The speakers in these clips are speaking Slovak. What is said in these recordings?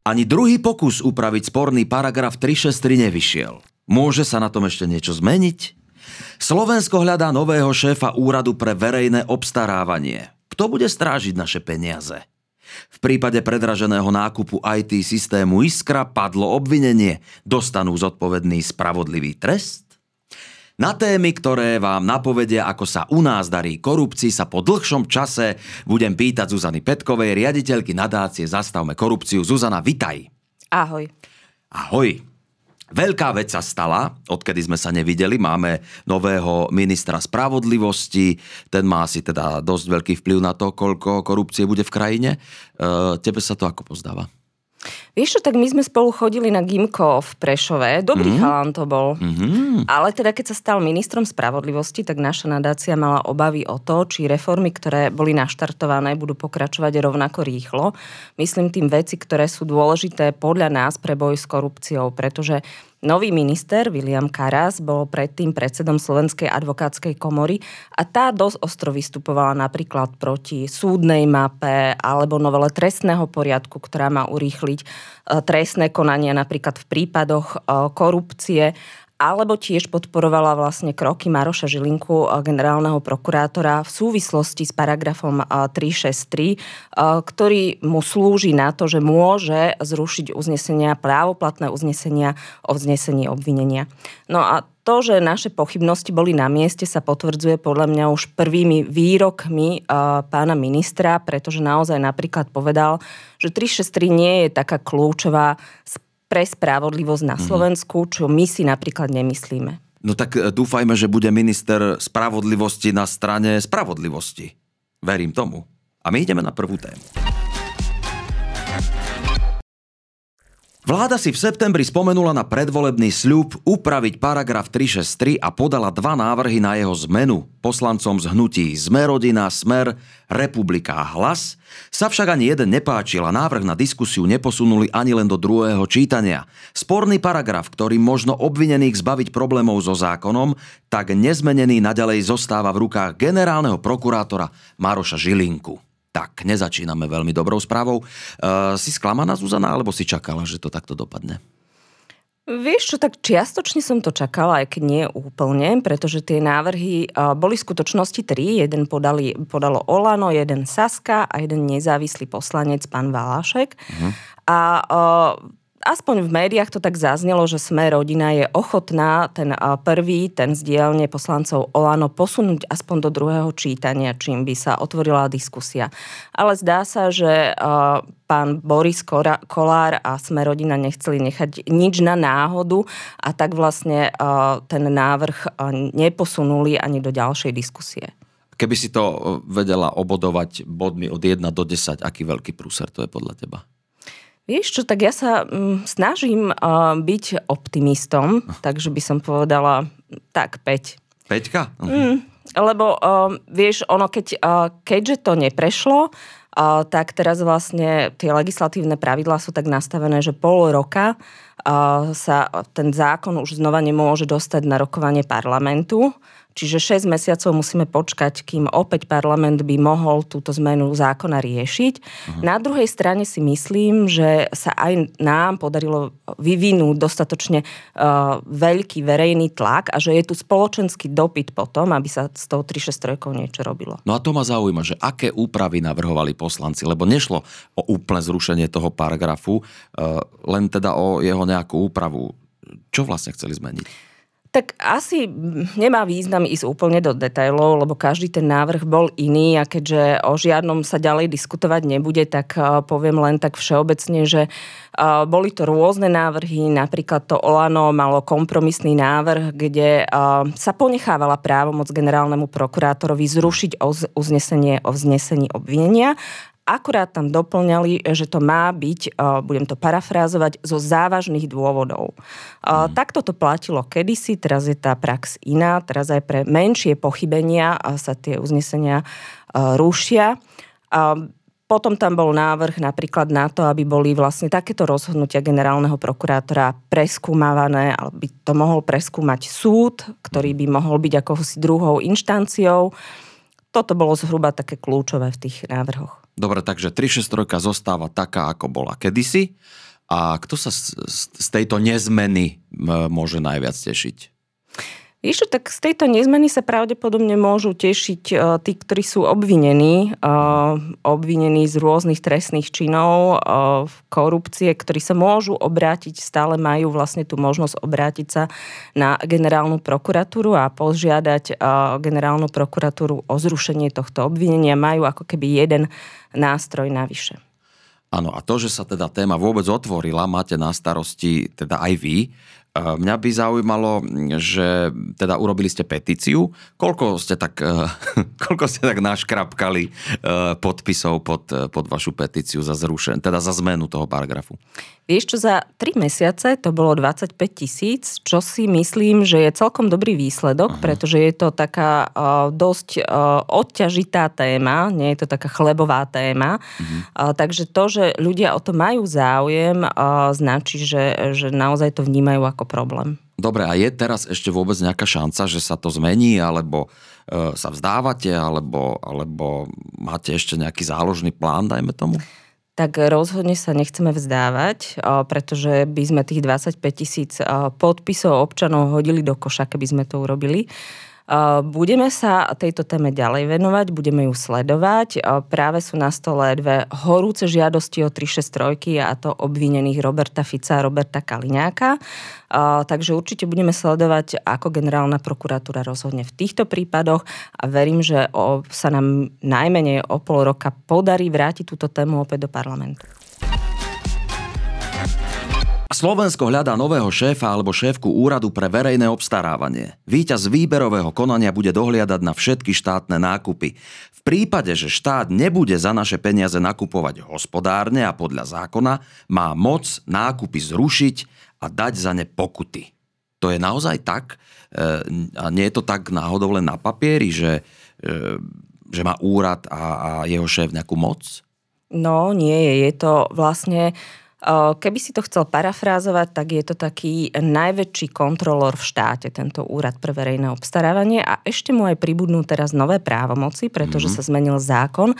Ani druhý pokus upraviť sporný paragraf 363 nevyšiel. Môže sa na tom ešte niečo zmeniť? Slovensko hľadá nového šéfa úradu pre verejné obstarávanie. Kto bude strážiť naše peniaze? V prípade predraženého nákupu IT systému Iskra padlo obvinenie. Dostanú zodpovedný spravodlivý trest? Na témy, ktoré vám napovedia, ako sa u nás darí korupcii, sa po dlhšom čase budem pýtať Zuzany Petkovej, riaditeľky nadácie Zastavme korupciu. Zuzana, vitaj. Ahoj. Ahoj. Veľká vec sa stala, odkedy sme sa nevideli. Máme nového ministra spravodlivosti, ten má asi teda dosť veľký vplyv na to, koľko korupcie bude v krajine. E, tebe sa to ako pozdáva? Vieš čo, tak my sme spolu chodili na Gimko v Prešove. Dobrý mm-hmm. chalán to bol. Mm-hmm. Ale teda keď sa stal ministrom spravodlivosti, tak naša nadácia mala obavy o to, či reformy, ktoré boli naštartované, budú pokračovať rovnako rýchlo. Myslím tým veci, ktoré sú dôležité podľa nás pre boj s korupciou, pretože Nový minister William Karas bol predtým predsedom Slovenskej advokátskej komory a tá dosť ostro vystupovala napríklad proti súdnej mape alebo novele trestného poriadku, ktorá má urýchliť e, trestné konania napríklad v prípadoch e, korupcie alebo tiež podporovala vlastne kroky Maroša Žilinku, eh, generálneho prokurátora v súvislosti s paragrafom 363, eh, eh, ktorý mu slúži na to, že môže zrušiť uznesenia, právoplatné uznesenia o vznesení obvinenia. No a to, že naše pochybnosti boli na mieste, sa potvrdzuje podľa mňa už prvými výrokmi pána ministra, pretože naozaj napríklad povedal, že 363 nie je taká kľúčová pre spravodlivosť na mhm. Slovensku, čo my si napríklad nemyslíme. No tak e, dúfajme, že bude minister spravodlivosti na strane spravodlivosti. Verím tomu. A my ideme na prvú tému. Vláda si v septembri spomenula na predvolebný sľub upraviť paragraf 363 a podala dva návrhy na jeho zmenu. Poslancom z hnutí Zmerodina, Smer, Republika a Hlas sa však ani jeden nepáčil a návrh na diskusiu neposunuli ani len do druhého čítania. Sporný paragraf, ktorý možno obvinených zbaviť problémov so zákonom, tak nezmenený naďalej zostáva v rukách generálneho prokurátora Maroša Žilinku. Tak, nezačíname veľmi dobrou správou. Uh, si sklamaná, Zuzana, alebo si čakala, že to takto dopadne? Vieš čo, tak čiastočne som to čakala, aj keď nie úplne, pretože tie návrhy uh, boli v skutočnosti tri. Jeden podali, podalo Olano, jeden Saska a jeden nezávislý poslanec, pán Valášek. Uh-huh. A uh, aspoň v médiách to tak zaznelo, že Sme rodina je ochotná ten prvý, ten zdielne poslancov Olano posunúť aspoň do druhého čítania, čím by sa otvorila diskusia. Ale zdá sa, že pán Boris Kolár a Sme rodina nechceli nechať nič na náhodu a tak vlastne ten návrh neposunuli ani do ďalšej diskusie. Keby si to vedela obodovať bodmi od 1 do 10, aký veľký prúser to je podľa teba? Vieš čo, tak ja sa mm, snažím uh, byť optimistom, takže by som povedala tak 5. Peťka? Mm, lebo uh, vieš, ono keď, uh, keďže to neprešlo, uh, tak teraz vlastne tie legislatívne pravidlá sú tak nastavené, že pol roka uh, sa ten zákon už znova nemôže dostať na rokovanie parlamentu. Čiže 6 mesiacov musíme počkať, kým opäť parlament by mohol túto zmenu zákona riešiť. Uh-huh. Na druhej strane si myslím, že sa aj nám podarilo vyvinúť dostatočne uh, veľký verejný tlak a že je tu spoločenský dopyt potom, aby sa s tou 363 niečo robilo. No a to ma zaujíma, že aké úpravy navrhovali poslanci, lebo nešlo o úplné zrušenie toho paragrafu, uh, len teda o jeho nejakú úpravu. Čo vlastne chceli zmeniť? Tak asi nemá význam ísť úplne do detajlov, lebo každý ten návrh bol iný a keďže o žiadnom sa ďalej diskutovať nebude, tak e, poviem len tak všeobecne, že e, boli to rôzne návrhy, napríklad to Olano malo kompromisný návrh, kde e, sa ponechávala právomoc generálnemu prokurátorovi zrušiť uznesenie o vznesení obvinenia akurát tam doplňali, že to má byť, e, budem to parafrázovať, zo závažných dôvodov. Mm. Takto to platilo kedysi, teraz je tá prax iná, teraz aj pre menšie pochybenia sa tie uznesenia e, rušia. Potom tam bol návrh napríklad na to, aby boli vlastne takéto rozhodnutia generálneho prokurátora preskúmavané, alebo by to mohol preskúmať súd, ktorý by mohol byť ako druhou inštanciou. Toto bolo zhruba také kľúčové v tých návrhoch. Dobre, takže 363 zostáva taká, ako bola kedysi. A kto sa z, z tejto nezmeny môže najviac tešiť? Vieš čo, tak z tejto nezmeny sa pravdepodobne môžu tešiť uh, tí, ktorí sú obvinení, uh, obvinení z rôznych trestných činov, uh, korupcie, ktorí sa môžu obrátiť, stále majú vlastne tú možnosť obrátiť sa na generálnu prokuratúru a požiadať generálnu prokuratúru o zrušenie tohto obvinenia. Majú ako keby jeden nástroj navyše. Áno, a to, že sa teda téma vôbec otvorila, máte na starosti teda aj vy, Mňa by zaujímalo, že teda urobili ste petíciu. Koľko ste tak, koľko ste tak naškrapkali eh, podpisov pod, pod vašu petíciu za zrušen, teda za zmenu toho paragrafu? Vieš čo, za 3 mesiace to bolo 25 tisíc, čo si myslím, že je celkom dobrý výsledok, uh-huh. pretože je to taká dosť odťažitá téma, nie je to taká chlebová téma. Uh, takže to, že ľudia o to majú záujem, značí, že, že naozaj to vnímajú ako problém. Dobre, a je teraz ešte vôbec nejaká šanca, že sa to zmení, alebo uh, sa vzdávate, alebo, alebo máte ešte nejaký záložný plán, dajme tomu? tak rozhodne sa nechceme vzdávať, pretože by sme tých 25 tisíc podpisov občanov hodili do koša, keby sme to urobili. Budeme sa tejto téme ďalej venovať, budeme ju sledovať. Práve sú na stole dve horúce žiadosti o 363 a to obvinených Roberta Fica a Roberta Kaliňáka. Takže určite budeme sledovať, ako generálna prokuratúra rozhodne v týchto prípadoch a verím, že sa nám najmenej o pol roka podarí vrátiť túto tému opäť do parlamentu. Slovensko hľadá nového šéfa alebo šéfku úradu pre verejné obstarávanie. Výťaz výberového konania bude dohliadať na všetky štátne nákupy. V prípade, že štát nebude za naše peniaze nakupovať hospodárne a podľa zákona, má moc nákupy zrušiť a dať za ne pokuty. To je naozaj tak? E, a nie je to tak náhodou len na papieri, že, e, že má úrad a, a jeho šéf nejakú moc? No, nie je. Je to vlastne Keby si to chcel parafrázovať, tak je to taký najväčší kontrolór v štáte, tento úrad pre verejné obstarávanie a ešte mu aj pribudnú teraz nové právomoci, pretože mm-hmm. sa zmenil zákon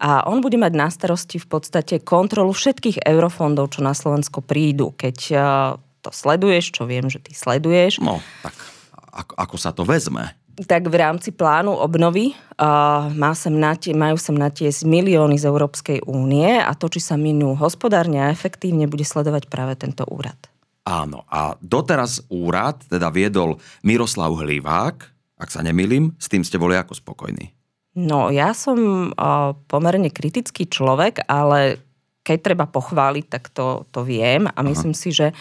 a on bude mať na starosti v podstate kontrolu všetkých eurofondov, čo na Slovensko prídu. Keď to sleduješ, čo viem, že ty sleduješ. No, tak ako, ako sa to vezme? Tak v rámci plánu obnovy uh, má sem natie, majú sem natiesť milióny z Európskej únie a to, či sa minú hospodárne a efektívne, bude sledovať práve tento úrad. Áno, a doteraz úrad teda viedol Miroslav Hlivák, ak sa nemýlim, s tým ste boli ako spokojní. No, ja som uh, pomerne kritický človek, ale keď treba pochváliť, tak to, to viem a myslím Aha. si, že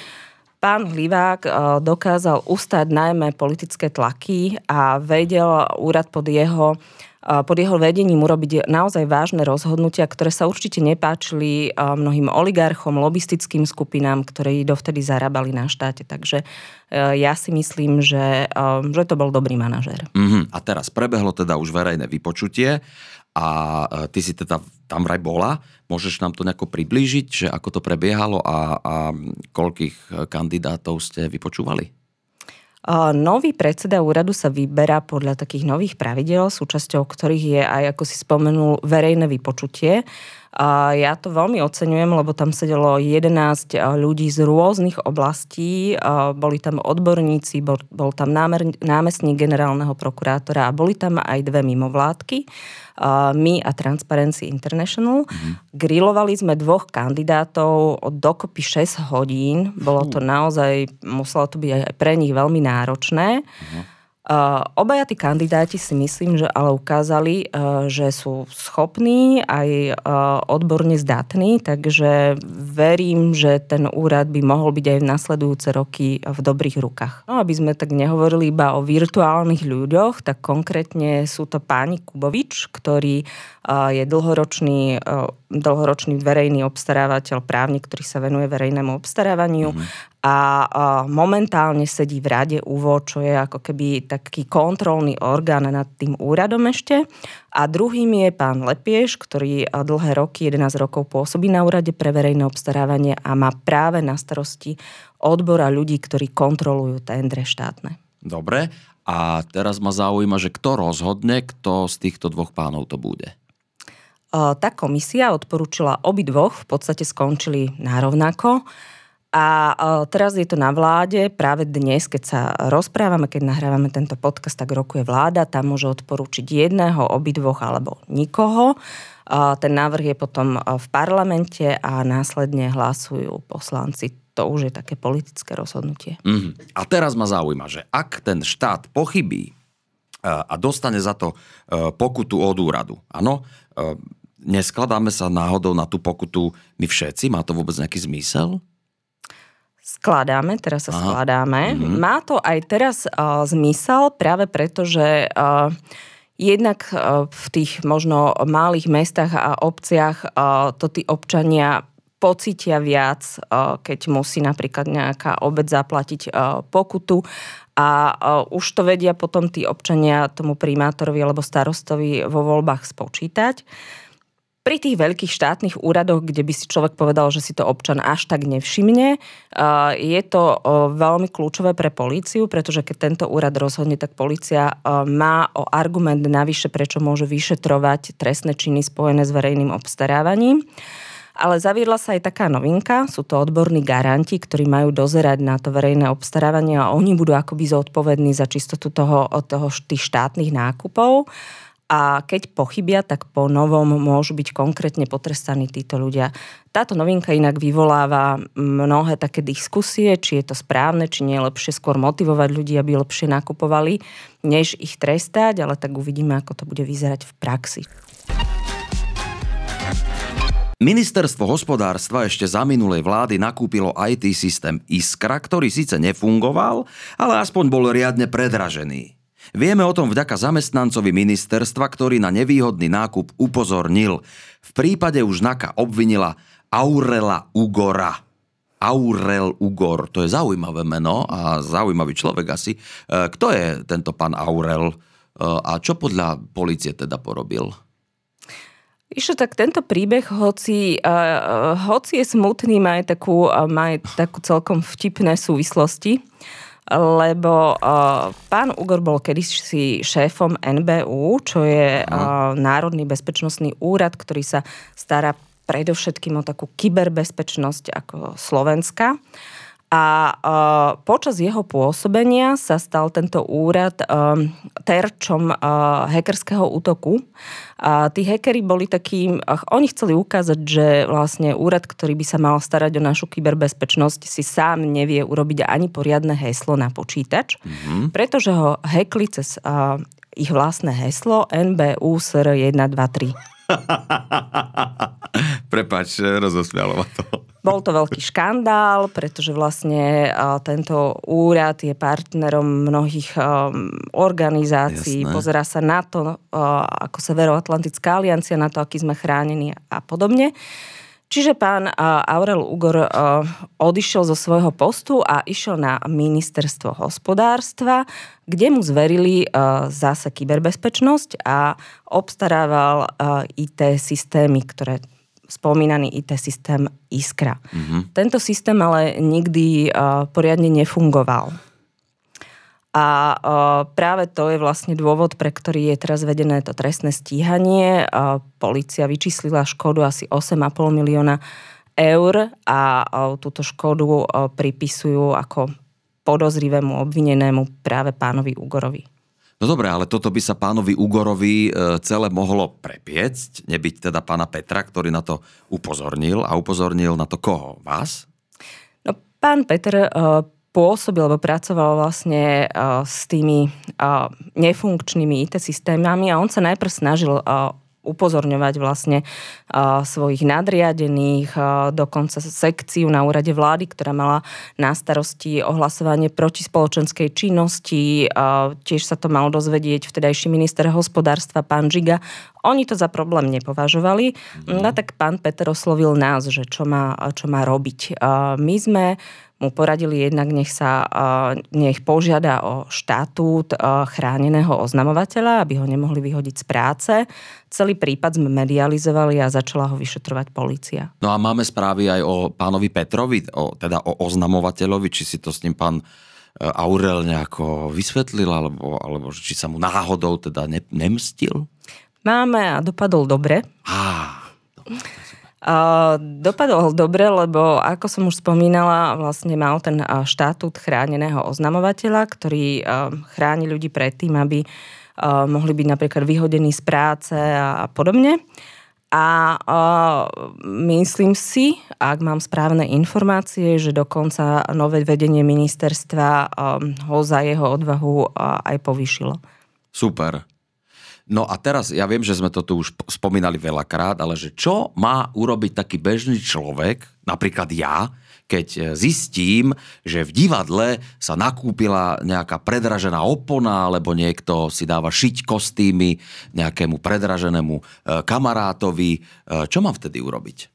Pán Hlivák eh, dokázal ustať najmä politické tlaky a vedel úrad pod jeho eh, pod jeho vedením urobiť naozaj vážne rozhodnutia, ktoré sa určite nepáčili eh, mnohým oligarchom, lobistickým skupinám, ktorí dovtedy zarábali na štáte. Takže ja si myslím, že, že to bol dobrý manažér. Uh-huh. A teraz prebehlo teda už verejné vypočutie a ty si teda tam vraj bola. Môžeš nám to nejako priblížiť, že ako to prebiehalo a, a koľkých kandidátov ste vypočúvali? Nový predseda úradu sa vyberá podľa takých nových pravidel, súčasťou ktorých je aj, ako si spomenul, verejné vypočutie. A ja to veľmi oceňujem, lebo tam sedelo 11 ľudí z rôznych oblastí, boli tam odborníci, bol, bol tam námer, námestník generálneho prokurátora a boli tam aj dve mimovládky, my a Transparency International. Mm-hmm. Grilovali sme dvoch kandidátov od dokopy 6 hodín. Bolo to naozaj, muselo to byť aj pre nich veľmi náročné. Mm-hmm. Uh, obaja tí kandidáti si myslím, že ale ukázali, uh, že sú schopní aj uh, odborne zdatní, takže verím, že ten úrad by mohol byť aj v nasledujúce roky v dobrých rukách. No, aby sme tak nehovorili iba o virtuálnych ľuďoch, tak konkrétne sú to páni Kubovič, ktorý je dlhoročný, dlhoročný verejný obstarávateľ, právnik, ktorý sa venuje verejnému obstarávaniu mm-hmm a momentálne sedí v rade UVO, čo je ako keby taký kontrolný orgán nad tým úradom ešte. A druhým je pán Lepieš, ktorý dlhé roky, 11 rokov pôsobí na úrade pre verejné obstarávanie a má práve na starosti odbora ľudí, ktorí kontrolujú tendre štátne. Dobre, a teraz ma zaujíma, že kto rozhodne, kto z týchto dvoch pánov to bude? tá komisia odporúčila obidvoch, v podstate skončili nárovnako. A teraz je to na vláde, práve dnes, keď sa rozprávame, keď nahrávame tento podcast, tak rokuje vláda, tam môže odporúčiť jedného, obidvoch alebo nikoho. Ten návrh je potom v parlamente a následne hlasujú poslanci. To už je také politické rozhodnutie. Mm. A teraz ma zaujíma, že ak ten štát pochybí a dostane za to pokutu od úradu, áno, neskladáme sa náhodou na tú pokutu my všetci? Má to vôbec nejaký zmysel? Skladáme, teraz sa Aha. skladáme. Mm-hmm. Má to aj teraz uh, zmysel práve preto, že uh, jednak uh, v tých možno malých mestách a obciach uh, to tí občania pocítia viac, uh, keď musí napríklad nejaká obec zaplatiť uh, pokutu a už to vedia potom tí občania tomu primátorovi alebo starostovi vo voľbách spočítať. Pri tých veľkých štátnych úradoch, kde by si človek povedal, že si to občan až tak nevšimne, je to veľmi kľúčové pre políciu, pretože keď tento úrad rozhodne, tak polícia má o argument navyše, prečo môže vyšetrovať trestné činy spojené s verejným obstarávaním. Ale zaviedla sa aj taká novinka, sú to odborní garanti, ktorí majú dozerať na to verejné obstarávanie a oni budú akoby zodpovední za čistotu toho, toho tých štátnych nákupov a keď pochybia, tak po novom môžu byť konkrétne potrestaní títo ľudia. Táto novinka inak vyvoláva mnohé také diskusie, či je to správne, či nie je lepšie skôr motivovať ľudí, aby lepšie nakupovali, než ich trestať, ale tak uvidíme, ako to bude vyzerať v praxi. Ministerstvo hospodárstva ešte za minulej vlády nakúpilo IT systém Iskra, ktorý síce nefungoval, ale aspoň bol riadne predražený. Vieme o tom vďaka zamestnancovi ministerstva, ktorý na nevýhodný nákup upozornil. V prípade už NAKA obvinila Aurela Ugora. Aurel Ugor, to je zaujímavé meno a zaujímavý človek asi. E, kto je tento pán Aurel e, a čo podľa policie teda porobil? Išlo tak tento príbeh, hoci, uh, hoci je smutný, má aj takú, uh, má aj takú celkom vtipné súvislosti lebo uh, pán Ugor bol kedysi šéfom NBU, čo je uh, Národný bezpečnostný úrad, ktorý sa stará predovšetkým o takú kyberbezpečnosť ako Slovenska. A uh, počas jeho pôsobenia sa stal tento úrad um, terčom uh, hackerského útoku. A tí hackeri boli takým, uh, oni chceli ukázať, že vlastne úrad, ktorý by sa mal starať o našu kyberbezpečnosť, si sám nevie urobiť ani poriadne heslo na počítač, mm-hmm. pretože ho hackli cez uh, ich vlastné heslo NBU SR 123. Prepač, rozosmialo ma to. Bol to veľký škandál, pretože vlastne tento úrad je partnerom mnohých organizácií, Jasné. pozera sa na to, ako Severoatlantická aliancia, na to, aký sme chránení a podobne. Čiže pán Aurel Ugor odišiel zo svojho postu a išiel na ministerstvo hospodárstva, kde mu zverili zase kyberbezpečnosť a obstarával IT systémy, ktoré spomínaný IT systém Iskra. Mm-hmm. Tento systém ale nikdy uh, poriadne nefungoval. A uh, práve to je vlastne dôvod, pre ktorý je teraz vedené to trestné stíhanie. Uh, Polícia vyčíslila škodu asi 8,5 milióna eur a uh, túto škodu uh, pripisujú ako podozrivému obvinenému práve pánovi Ugorovi. No dobre, ale toto by sa pánovi Ugorovi e, celé mohlo prepiecť, nebyť teda pána Petra, ktorý na to upozornil a upozornil na to koho? Vás? No, pán Petr e, pôsobil, alebo pracoval vlastne e, s tými nefunkčnými IT systémami a on sa najprv snažil upozorňovať vlastne svojich nadriadených, dokonca sekciu na úrade vlády, ktorá mala na starosti ohlasovanie proti spoločenskej činnosti. Tiež sa to mal dozvedieť vtedajší minister hospodárstva, pán Žiga. Oni to za problém nepovažovali. No tak pán Peter oslovil nás, že čo má, čo má robiť. My sme mu poradili jednak, nech sa nech požiada o štatút chráneného oznamovateľa, aby ho nemohli vyhodiť z práce. Celý prípad sme medializovali a začala ho vyšetrovať policia. No a máme správy aj o pánovi Petrovi, o, teda o oznamovateľovi, či si to s ním pán e, Aurel nejako vysvetlil, alebo, alebo či sa mu náhodou teda ne, nemstil? Máme a dopadol dobre. Á, Uh, dopadol dobre, lebo ako som už spomínala, vlastne mal ten uh, štatút chráneného oznamovateľa, ktorý uh, chráni ľudí pred tým, aby uh, mohli byť napríklad vyhodení z práce a, a podobne. A uh, myslím si, ak mám správne informácie, že dokonca nové vedenie ministerstva um, ho za jeho odvahu uh, aj povyšilo. Super. No a teraz, ja viem, že sme to tu už spomínali veľakrát, ale že čo má urobiť taký bežný človek, napríklad ja, keď e, zistím, že v divadle sa nakúpila nejaká predražená opona, alebo niekto si dáva šiť kostýmy nejakému predraženému e, kamarátovi. E, čo mám vtedy urobiť?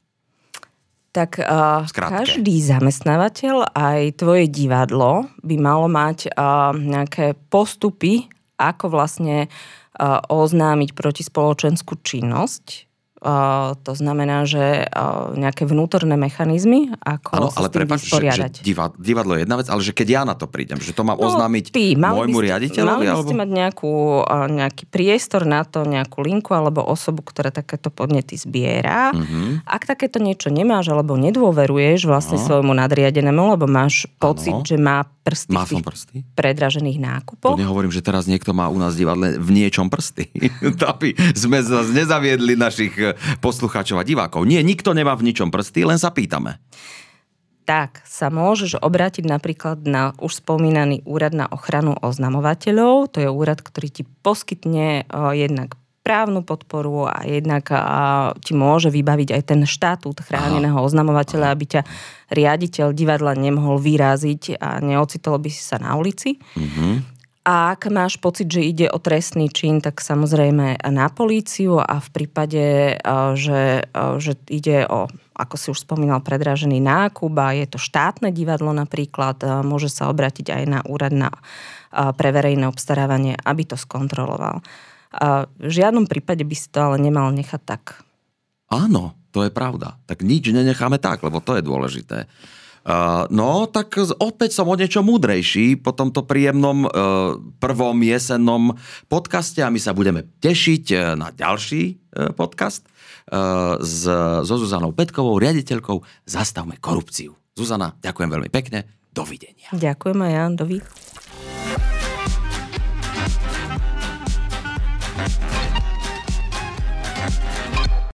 Tak uh, každý zamestnávateľ, aj tvoje divadlo by malo mať uh, nejaké postupy, ako vlastne oznámiť protispoločenskú činnosť. To znamená, že nejaké vnútorné mechanizmy, ako ano, ale prepáč, že, že divadlo je jedna vec, ale že keď ja na to prídem, že to mám no, oznámiť ty, môjmu ste, riaditeľovi? Mali by alebo... ste mať nejakú, nejaký priestor na to, nejakú linku alebo osobu, ktorá takéto podnety zbiera. Uh-huh. Ak takéto niečo nemáš alebo nedôveruješ vlastne uh-huh. svojmu nadriadenému, lebo máš pocit, uh-huh. že má prsty Má som prsty? predražených nákupov. To nehovorím, že teraz niekto má u nás divadle v niečom prsty. Aby sme zase nezaviedli našich poslucháčov a divákov. Nie, nikto nemá v ničom prsty, len sa pýtame. Tak sa môžeš obrátiť napríklad na už spomínaný úrad na ochranu oznamovateľov. To je úrad, ktorý ti poskytne uh, jednak právnu podporu a jednak a, ti môže vybaviť aj ten štatút chráneného oznamovateľa, aby ťa riaditeľ divadla nemohol vyraziť a neocitol by si sa na ulici. Mm-hmm. A ak máš pocit, že ide o trestný čin, tak samozrejme na políciu a v prípade, že, že ide o, ako si už spomínal, predrážený nákup a je to štátne divadlo napríklad, môže sa obratiť aj na úrad na pre verejné obstarávanie, aby to skontroloval. V žiadnom prípade by si to ale nemal nechať tak. Áno, to je pravda. Tak nič nenecháme tak, lebo to je dôležité. No, tak opäť som o niečo múdrejší po tomto príjemnom uh, prvom jesennom podcaste a my sa budeme tešiť uh, na ďalší uh, podcast s, so Zuzanou Petkovou, riaditeľkou Zastavme korupciu. Zuzana, ďakujem veľmi pekne. Dovidenia. Ďakujem aj ja. Dovidenia.